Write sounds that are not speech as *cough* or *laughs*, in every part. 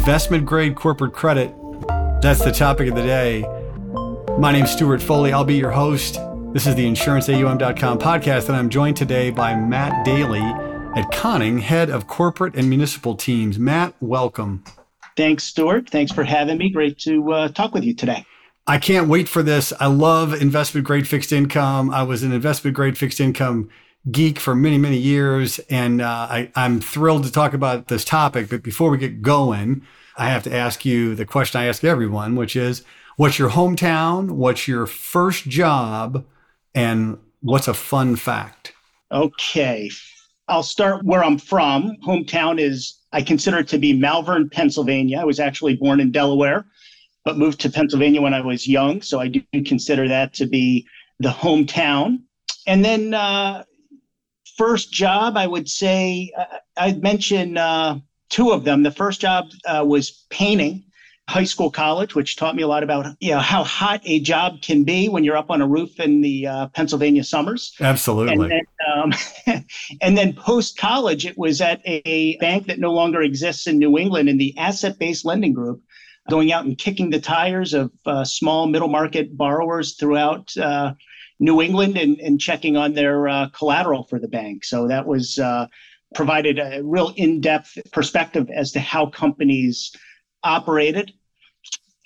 investment grade corporate credit. That's the topic of the day. My name's Stewart Foley. I'll be your host. This is the InsuranceAUM.com podcast, and I'm joined today by Matt Daly at Conning, head of corporate and municipal teams. Matt, welcome. Thanks, Stewart. Thanks for having me. Great to uh, talk with you today. I can't wait for this. I love investment grade fixed income. I was an investment grade fixed income geek for many, many years, and uh, I, I'm thrilled to talk about this topic. But before we get going, I have to ask you the question I ask everyone, which is what's your hometown? What's your first job? And what's a fun fact? Okay. I'll start where I'm from. Hometown is, I consider it to be Malvern, Pennsylvania. I was actually born in Delaware, but moved to Pennsylvania when I was young. So I do consider that to be the hometown. And then uh, first job, I would say uh, I'd mention uh, two of them. The first job uh, was painting high school college, which taught me a lot about you know how hot a job can be when you're up on a roof in the uh, Pennsylvania summers. Absolutely. And then, um, *laughs* and then post college, it was at a bank that no longer exists in New England in the asset based lending group, going out and kicking the tires of uh, small middle market borrowers throughout uh, New England and, and checking on their uh, collateral for the bank. So that was uh, provided a real in-depth perspective as to how companies operated.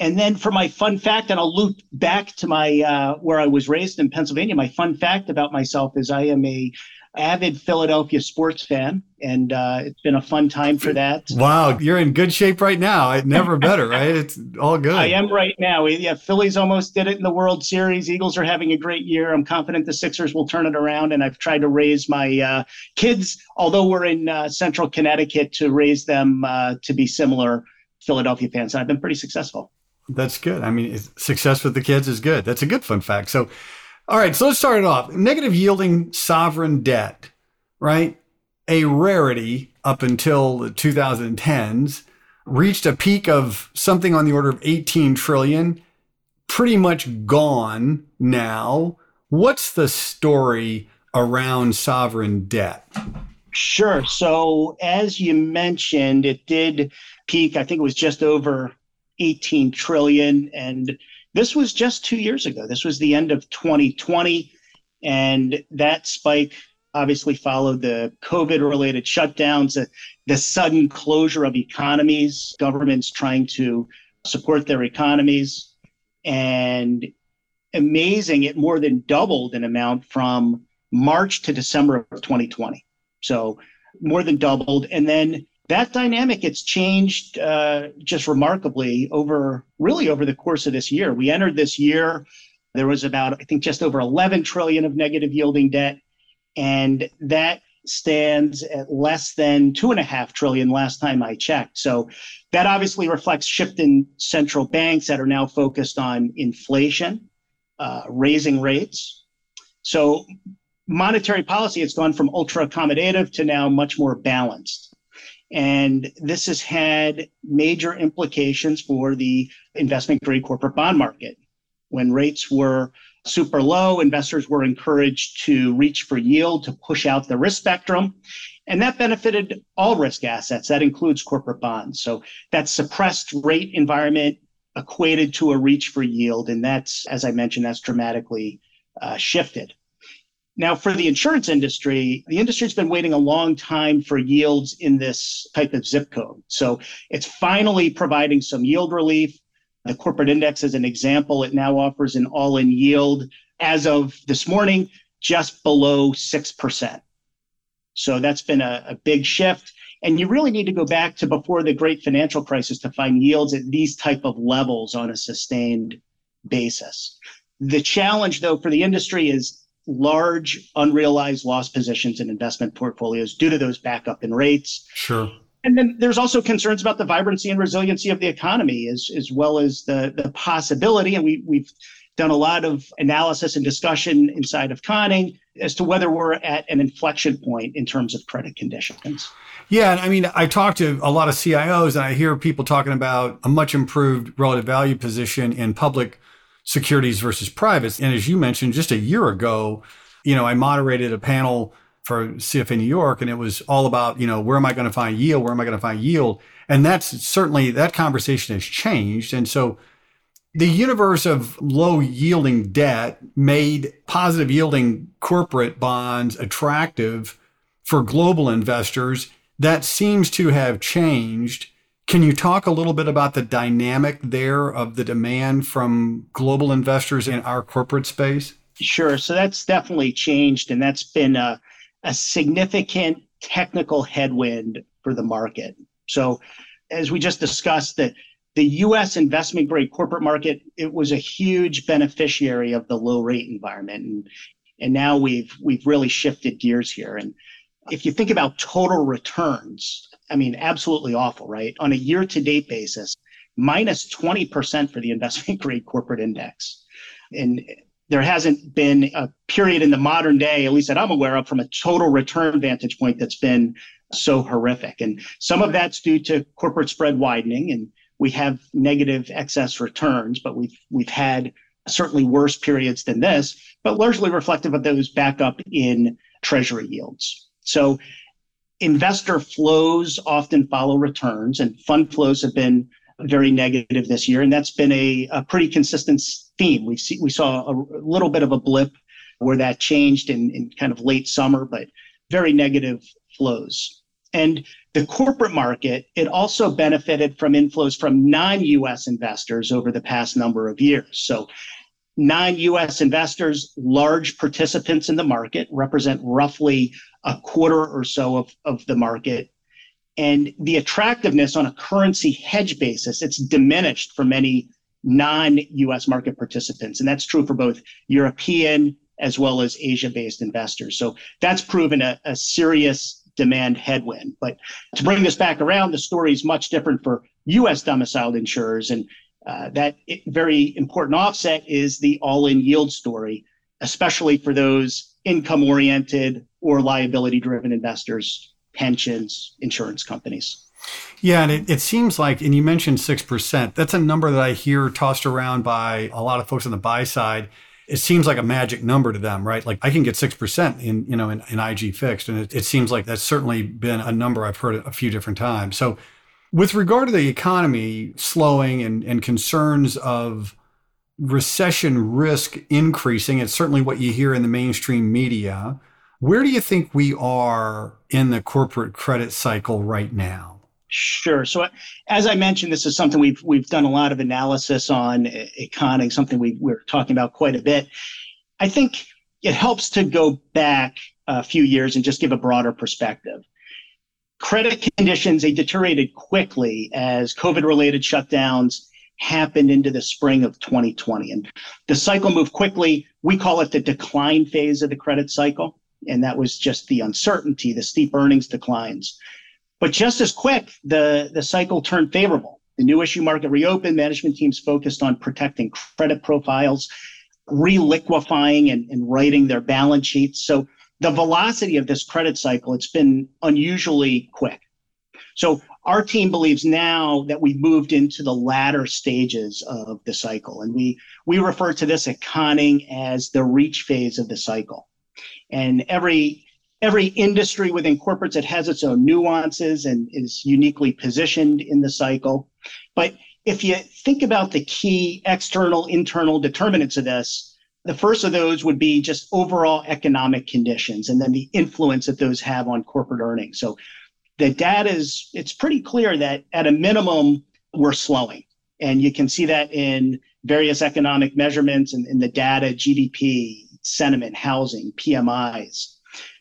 And then for my fun fact, and I'll loop back to my uh, where I was raised in Pennsylvania. My fun fact about myself is I am a avid Philadelphia sports fan, and uh, it's been a fun time for that. Wow, you're in good shape right now. Never better, right? It's all good. I am right now. Yeah, Phillies almost did it in the World Series. Eagles are having a great year. I'm confident the Sixers will turn it around, and I've tried to raise my uh, kids, although we're in uh, Central Connecticut, to raise them uh, to be similar Philadelphia fans. And I've been pretty successful. That's good. I mean, success with the kids is good. That's a good fun fact. So all right, so let's start it off. Negative yielding sovereign debt, right? A rarity up until the 2010s, reached a peak of something on the order of 18 trillion, pretty much gone now. What's the story around sovereign debt? Sure. So, as you mentioned, it did peak, I think it was just over 18 trillion. And this was just two years ago. This was the end of 2020. And that spike obviously followed the COVID related shutdowns, the, the sudden closure of economies, governments trying to support their economies. And amazing, it more than doubled in amount from March to December of 2020. So more than doubled. And then that dynamic it's changed uh, just remarkably over really over the course of this year. We entered this year there was about i think just over 11 trillion of negative yielding debt and that stands at less than two and a half trillion last time i checked. So that obviously reflects shift in central banks that are now focused on inflation uh, raising rates. So monetary policy has gone from ultra accommodative to now much more balanced and this has had major implications for the investment grade corporate bond market. When rates were super low, investors were encouraged to reach for yield to push out the risk spectrum. And that benefited all risk assets. That includes corporate bonds. So that suppressed rate environment equated to a reach for yield. And that's, as I mentioned, that's dramatically uh, shifted. Now, for the insurance industry, the industry's been waiting a long time for yields in this type of zip code. So it's finally providing some yield relief. The corporate index, as an example, it now offers an all in yield as of this morning, just below 6%. So that's been a, a big shift. And you really need to go back to before the great financial crisis to find yields at these type of levels on a sustained basis. The challenge, though, for the industry is large unrealized loss positions in investment portfolios due to those backup in rates. Sure. And then there's also concerns about the vibrancy and resiliency of the economy, as, as well as the, the possibility, and we, we've done a lot of analysis and discussion inside of Conning as to whether we're at an inflection point in terms of credit conditions. Yeah, And I mean, I talk to a lot of CIOs and I hear people talking about a much improved relative value position in public securities versus privates. And as you mentioned just a year ago, you know, I moderated a panel for CFA New York, and it was all about, you know, where am I going to find yield? Where am I going to find yield? And that's certainly that conversation has changed. And so the universe of low yielding debt made positive yielding corporate bonds attractive for global investors. That seems to have changed. Can you talk a little bit about the dynamic there of the demand from global investors in our corporate space? Sure. So that's definitely changed, and that's been a, a significant technical headwind for the market. So, as we just discussed, that the U.S. investment grade corporate market it was a huge beneficiary of the low rate environment, and and now we've we've really shifted gears here. And if you think about total returns, I mean, absolutely awful, right? On a year to date basis, minus 20% for the investment *laughs* grade corporate index. And there hasn't been a period in the modern day, at least that I'm aware of, from a total return vantage point that's been so horrific. And some of that's due to corporate spread widening, and we have negative excess returns, but we've we've had certainly worse periods than this, but largely reflective of those back up in treasury yields. So investor flows often follow returns, and fund flows have been very negative this year, and that's been a, a pretty consistent theme. We see we saw a, little bit of a blip where that changed in, in kind of late summer, but very negative flows. And the corporate market, it also benefited from inflows from non-US investors over the past number of years. So non-US investors, large participants in the market, represent roughly a quarter or so of, of the market. And the attractiveness on a currency hedge basis it's diminished for many non-us market participants. And that's true for both european as well as asia-based investors. So that's proven a, a serious demand headwind. But to bring this back around the story is much different for us domiciled insurers. And uh, that very important offset is the all-in yield story especially for those income oriented or liability driven investors pensions, insurance companies. Yeah, and it, it seems like, and you mentioned 6%, that's a number that I hear tossed around by a lot of folks on the buy side. It seems like a magic number to them, right? Like I can get 6% in, you know, in, in IG fixed. And it, it seems like that's certainly been a number I've heard a few different times. So with regard to the economy slowing and, and concerns of recession risk increasing, it's certainly what you hear in the mainstream media. Where do you think we are in the corporate credit cycle right now? Sure. So, as I mentioned, this is something we've we've done a lot of analysis on economy, something we we're talking about quite a bit. I think it helps to go back a few years and just give a broader perspective. Credit conditions they deteriorated quickly as COVID-related shutdowns happened into the spring of 2020, and the cycle moved quickly. We call it the decline phase of the credit cycle and that was just the uncertainty, the steep earnings declines. But just as quick, the, the cycle turned favorable. The new issue market reopened, management teams focused on protecting credit profiles, reliquefying and, and righting their balance sheets. So the velocity of this credit cycle, it's been unusually quick. So our team believes now that we've moved into the latter stages of the cycle. And we we refer to this at Conning as the reach phase of the cycle and every every industry within corporates it has its own nuances and is uniquely positioned in the cycle but if you think about the key external internal determinants of this the first of those would be just overall economic conditions and then the influence that those have on corporate earnings so the data is it's pretty clear that at a minimum we're slowing and you can see that in various economic measurements and in the data gdp sentiment, housing, PMIs.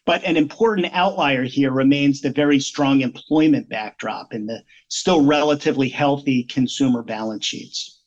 But an important outlier here remains the very strong employment backdrop and the still relatively healthy consumer balance sheets.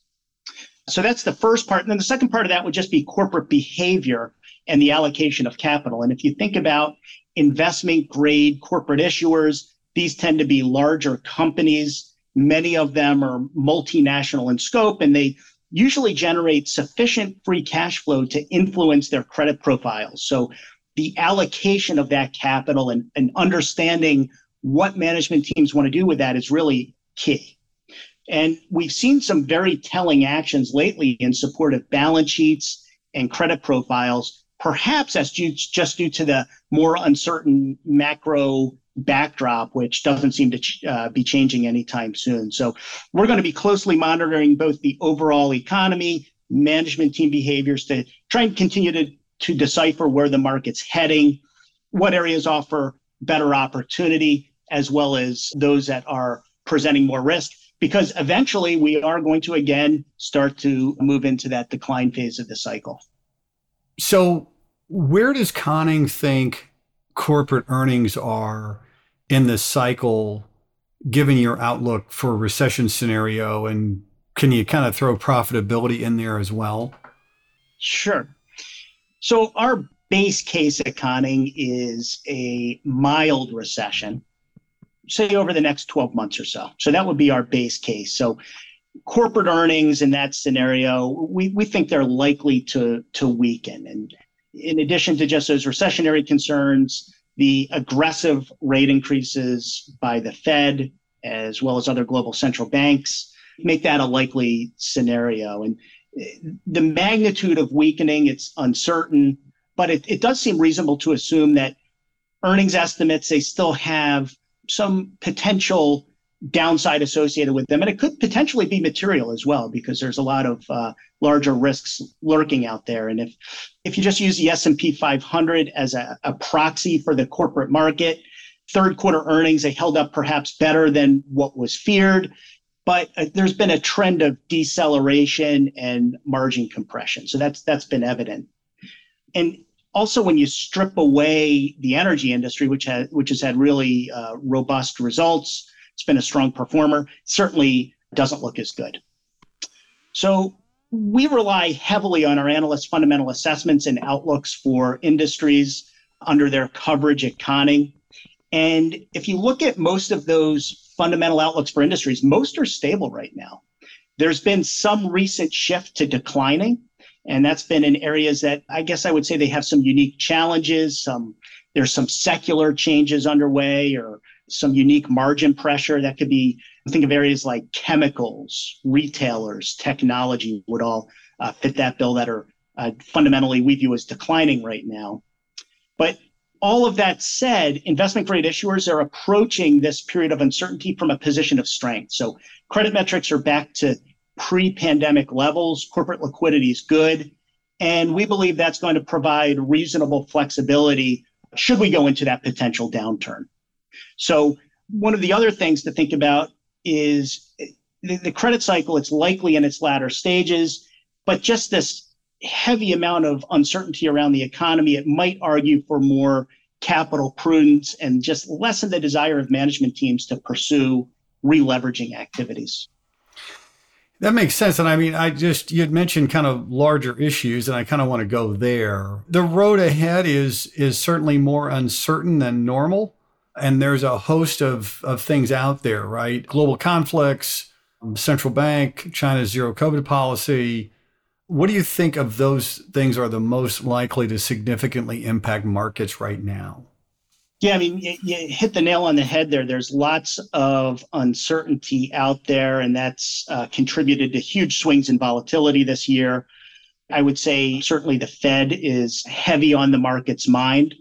So that's the first part. And then the second part of that would just be corporate behavior and the allocation of capital. And if you think about investment grade corporate issuers, these tend to be larger companies. Many of them are multinational in scope and they usually generate sufficient free cash flow to influence their credit profiles. So the allocation of that capital and, and understanding what management teams want to do with that is really key. And we've seen some very telling actions lately in support of balance sheets and credit profiles, perhaps that's due, just due to the more uncertain macro backdrop, which doesn't seem to uh, be changing anytime soon. So we're going to be closely monitoring both the overall economy, management team behaviors to try and continue to, to decipher where the market's heading, what areas offer better opportunity, as well as those that are presenting more risk. Because eventually we are going to again start to move into that decline phase of the cycle. So, where does Conning think corporate earnings are in this cycle, given your outlook for a recession scenario? And can you kind of throw profitability in there as well? Sure. So, our base case at Conning is a mild recession, say over the next 12 months or so. So, that would be our base case. So, corporate earnings in that scenario, we, we think they're likely to, to weaken. And in addition to just those recessionary concerns, the aggressive rate increases by the Fed, as well as other global central banks, make that a likely scenario. And the magnitude of weakening, it's uncertain, but it, it does seem reasonable to assume that earnings estimates, they still have some potential downside associated with them. And it could potentially be material as well, because there's a lot of uh, larger risks lurking out there. And if if you just use the S&P 500 as a, a proxy for the corporate market, third quarter earnings they held up perhaps better than what was feared. But uh, there's been a trend of deceleration and margin compression. So that's that's been evident. And also, when you strip away the energy industry, which has which has had really uh, robust results, it's been a strong performer. Certainly doesn't look as good. So we rely heavily on our analysts' fundamental assessments and outlooks for industries under their coverage at Conning. And if you look at most of those fundamental outlooks for industries, most are stable right now. There's been some recent shift to declining, and that's been in areas that I guess I would say they have some unique challenges. Some there's some secular changes underway, or some unique margin pressure that could be think of areas like chemicals retailers technology would all uh, fit that bill that are uh, fundamentally we view as declining right now but all of that said investment grade issuers are approaching this period of uncertainty from a position of strength so credit metrics are back to pre-pandemic levels corporate liquidity is good and we believe that's going to provide reasonable flexibility should we go into that potential downturn so one of the other things to think about is the, the credit cycle, it's likely in its latter stages, but just this heavy amount of uncertainty around the economy, it might argue for more capital prudence and just lessen the desire of management teams to pursue releveraging activities. That makes sense. And I mean, I just, you'd mentioned kind of larger issues, and I kind of want to go there. The road ahead is is certainly more uncertain than normal. And there's a host of, of things out there, right? Global conflicts, central bank, China's zero COVID policy. What do you think of those things are the most likely to significantly impact markets right now? Yeah, I mean, you, you, hit the nail on the head there. There's lots of uncertainty out there, and that's uh, contributed to huge swings in volatility this year. I would say certainly the Fed is heavy on the market's mind.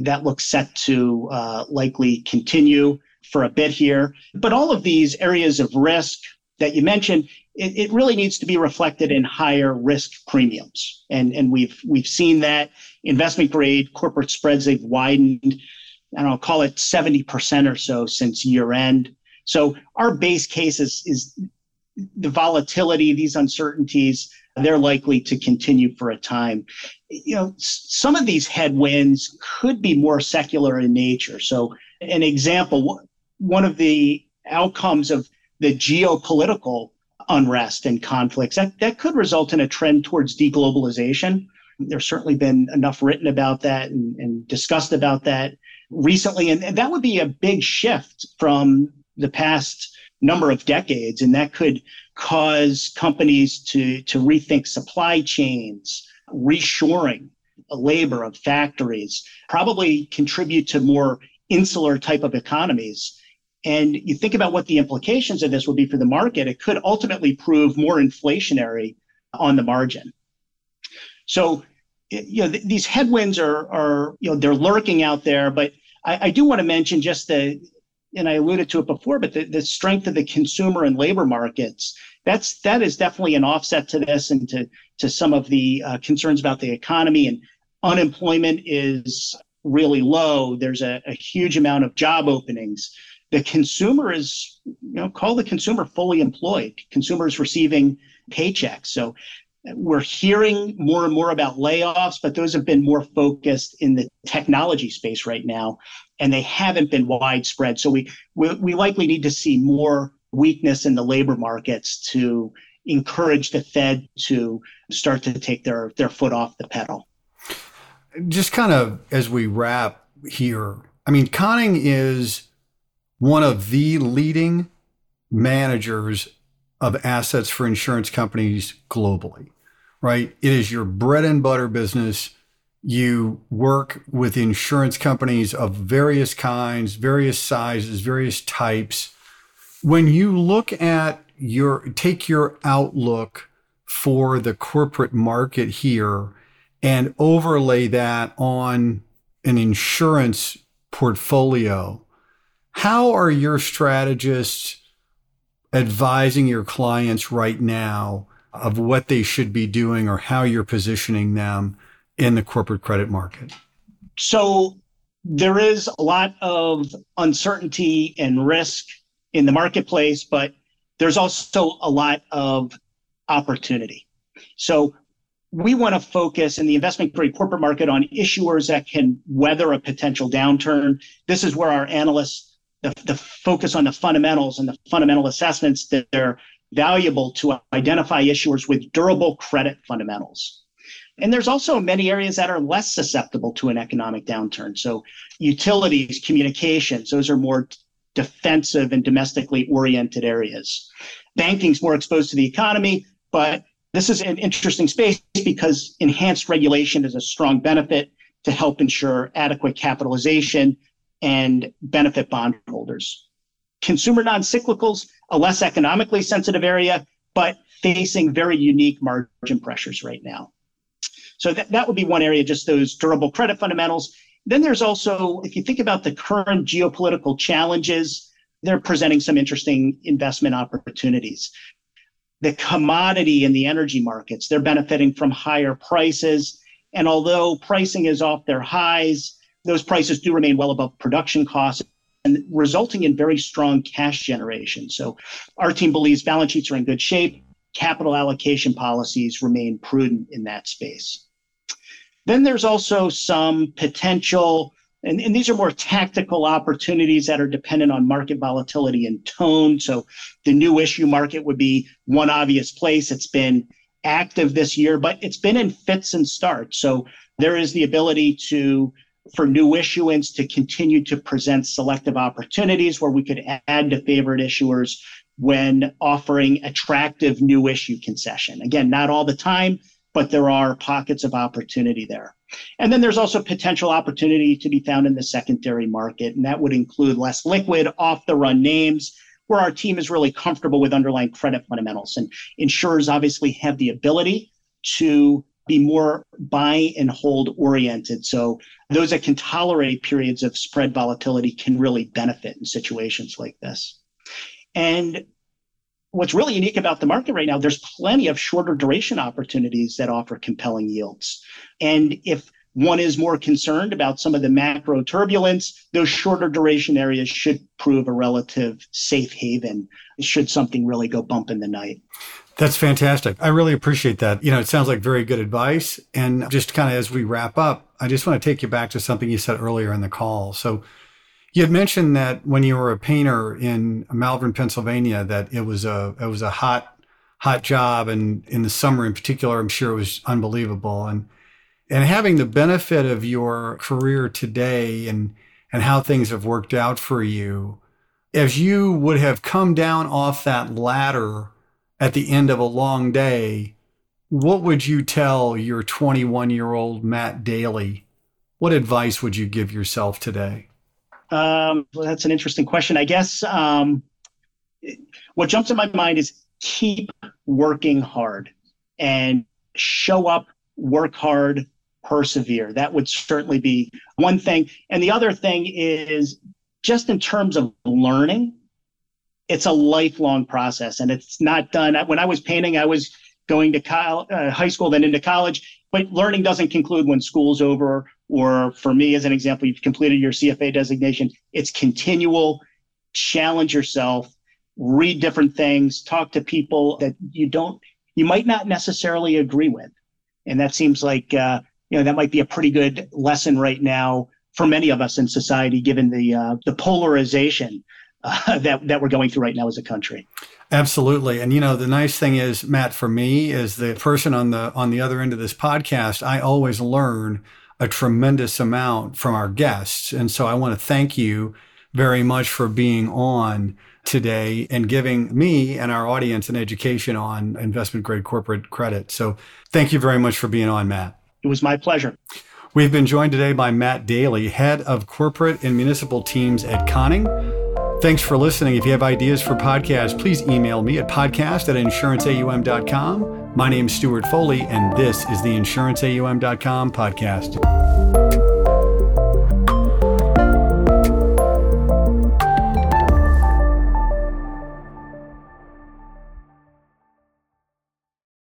That looks set to uh, likely continue for a bit here. But all of these areas of risk that you mentioned, it, it really needs to be reflected in higher risk premiums. And, and we've, we've seen that investment grade corporate spreads, they've widened, I don't know, call it 70% or so since year end. So our base case is, is the volatility, these uncertainties, they're likely to continue for a time. You know, some of these headwinds could be more secular in nature. So, an example, one of the outcomes of the geopolitical unrest and conflicts that, that could result in a trend towards deglobalization. There's certainly been enough written about that and, and discussed about that recently. And, that would be a big shift from the past number of decades. And that could cause companies to, to rethink supply chains, reshoring labor of factories, probably contribute to more insular type of economies. And you think about what the implications of this would be for the market, it could ultimately prove more inflationary on the margin. So you know, th- these headwinds are, are, you know, they're lurking out there. But I, I do want to mention just the, and I alluded to it before, but the, the strength of the consumer and labor markets. That's that is definitely an offset to this and to to some of the uh, concerns about the economy and unemployment is really low. There's a, a huge amount of job openings. The consumer is, you know, call the consumer fully employed. Consumers receiving paychecks. So we're hearing more and more about layoffs, but those have been more focused in the technology space right now, and they haven't been widespread. So we we, we likely need to see more weakness in the labor markets to encourage the Fed to start to take their their foot off the pedal. Just kind of as we wrap here, I mean, Conning is one of the leading managers of assets for insurance companies globally, right? It is your bread and butter business. You work with insurance companies of various kinds, various sizes, various types. When you look at your, take your outlook for the corporate market here and overlay that on an insurance portfolio, how are your strategists advising your clients right now of what they should be doing or how you're positioning them in the corporate credit market? So there is a lot of uncertainty and risk in the marketplace, but there's also a lot of opportunity. So we want to focus in the investment grade corporate market on issuers that can weather a potential downturn. This is where our analysts the, the focus on the fundamentals and the fundamental assessments that are valuable to identify issuers with durable credit fundamentals. And there's also many areas that are less susceptible to an economic downturn. So, utilities, communications, those are more defensive and domestically oriented areas. Banking's more exposed to the economy, but this is an interesting space because enhanced regulation is a strong benefit to help ensure adequate capitalization and benefit bondholders. Consumer non-cyclicals, a less economically sensitive area, but facing very unique margin pressures right now. So that, that would be one area, just those durable credit fundamentals. Then there's also, if you think about the current geopolitical challenges, they're presenting some interesting investment opportunities. The commodity and the energy markets, they're benefiting from higher prices. And although pricing is off their highs, those prices do remain well above production costs and resulting in very strong cash generation. So our team believes balance sheets are in good shape. Capital allocation policies remain prudent in that space. Then there's also some potential, and, and these are more tactical opportunities that are dependent on market volatility and tone. So the new issue market would be one obvious place. It's been active this year, but it's been in fits and starts. So there is the ability to for new issuance to continue to present selective opportunities where we could add to favorite issuers when offering attractive new issue concession. Again, not all the time, but there are pockets of opportunity there. And then there's also potential opportunity to be found in the secondary market, and that would include less liquid, off the run names where our team is really comfortable with underlying credit fundamentals. And insurers obviously have the ability to be more buy and hold oriented. So those that can tolerate periods of spread volatility can really benefit in situations like this. And what's really unique about the market right now, there's plenty of shorter duration opportunities that offer compelling yields. And if one is more concerned about some of the macro turbulence, those shorter duration areas should prove a relative safe haven should something really go bump in the night. That's fantastic. I really appreciate that. You know, it sounds like very good advice. And just kind of as we wrap up, I just want to take you back to something you said earlier in the call. So you had mentioned that when you were a painter in Malvern, Pennsylvania, that it was a it was a hot hot job and in the summer in particular, I'm sure it was unbelievable. And and having the benefit of your career today and and how things have worked out for you, as you would have come down off that ladder at the end of a long day, what would you tell your 21 year old Matt Daly? What advice would you give yourself today? Um, well, that's an interesting question. I guess um, what jumps in my mind is keep working hard and show up, work hard, persevere. That would certainly be one thing. And the other thing is just in terms of learning, it's a lifelong process and it's not done. When I was painting, I was going to uh, high school, then into college, but learning doesn't conclude when school's over. Or for me, as an example, you've completed your CFA designation. It's continual, challenge yourself, read different things, talk to people that you don't, you might not necessarily agree with. And that seems like, uh, you know, that might be a pretty good lesson right now for many of us in society, given the uh, the polarization uh, that that we're going through right now as a country. Absolutely. And you know, the nice thing is, Matt, for me, is the person on the on the other end of this podcast, I always learn a tremendous amount from our guests. And so I want to thank you very much for being on today and giving me and our audience an education on investment grade corporate credit. So thank you very much for being on, Matt. It was my pleasure. We've been joined today by Matt Daly, head of corporate and municipal teams at Conning. Thanks for listening. If you have ideas for podcasts, please email me at podcast at insuranceaum.com. My name is Stewart Foley, and this is the insuranceaum.com podcast.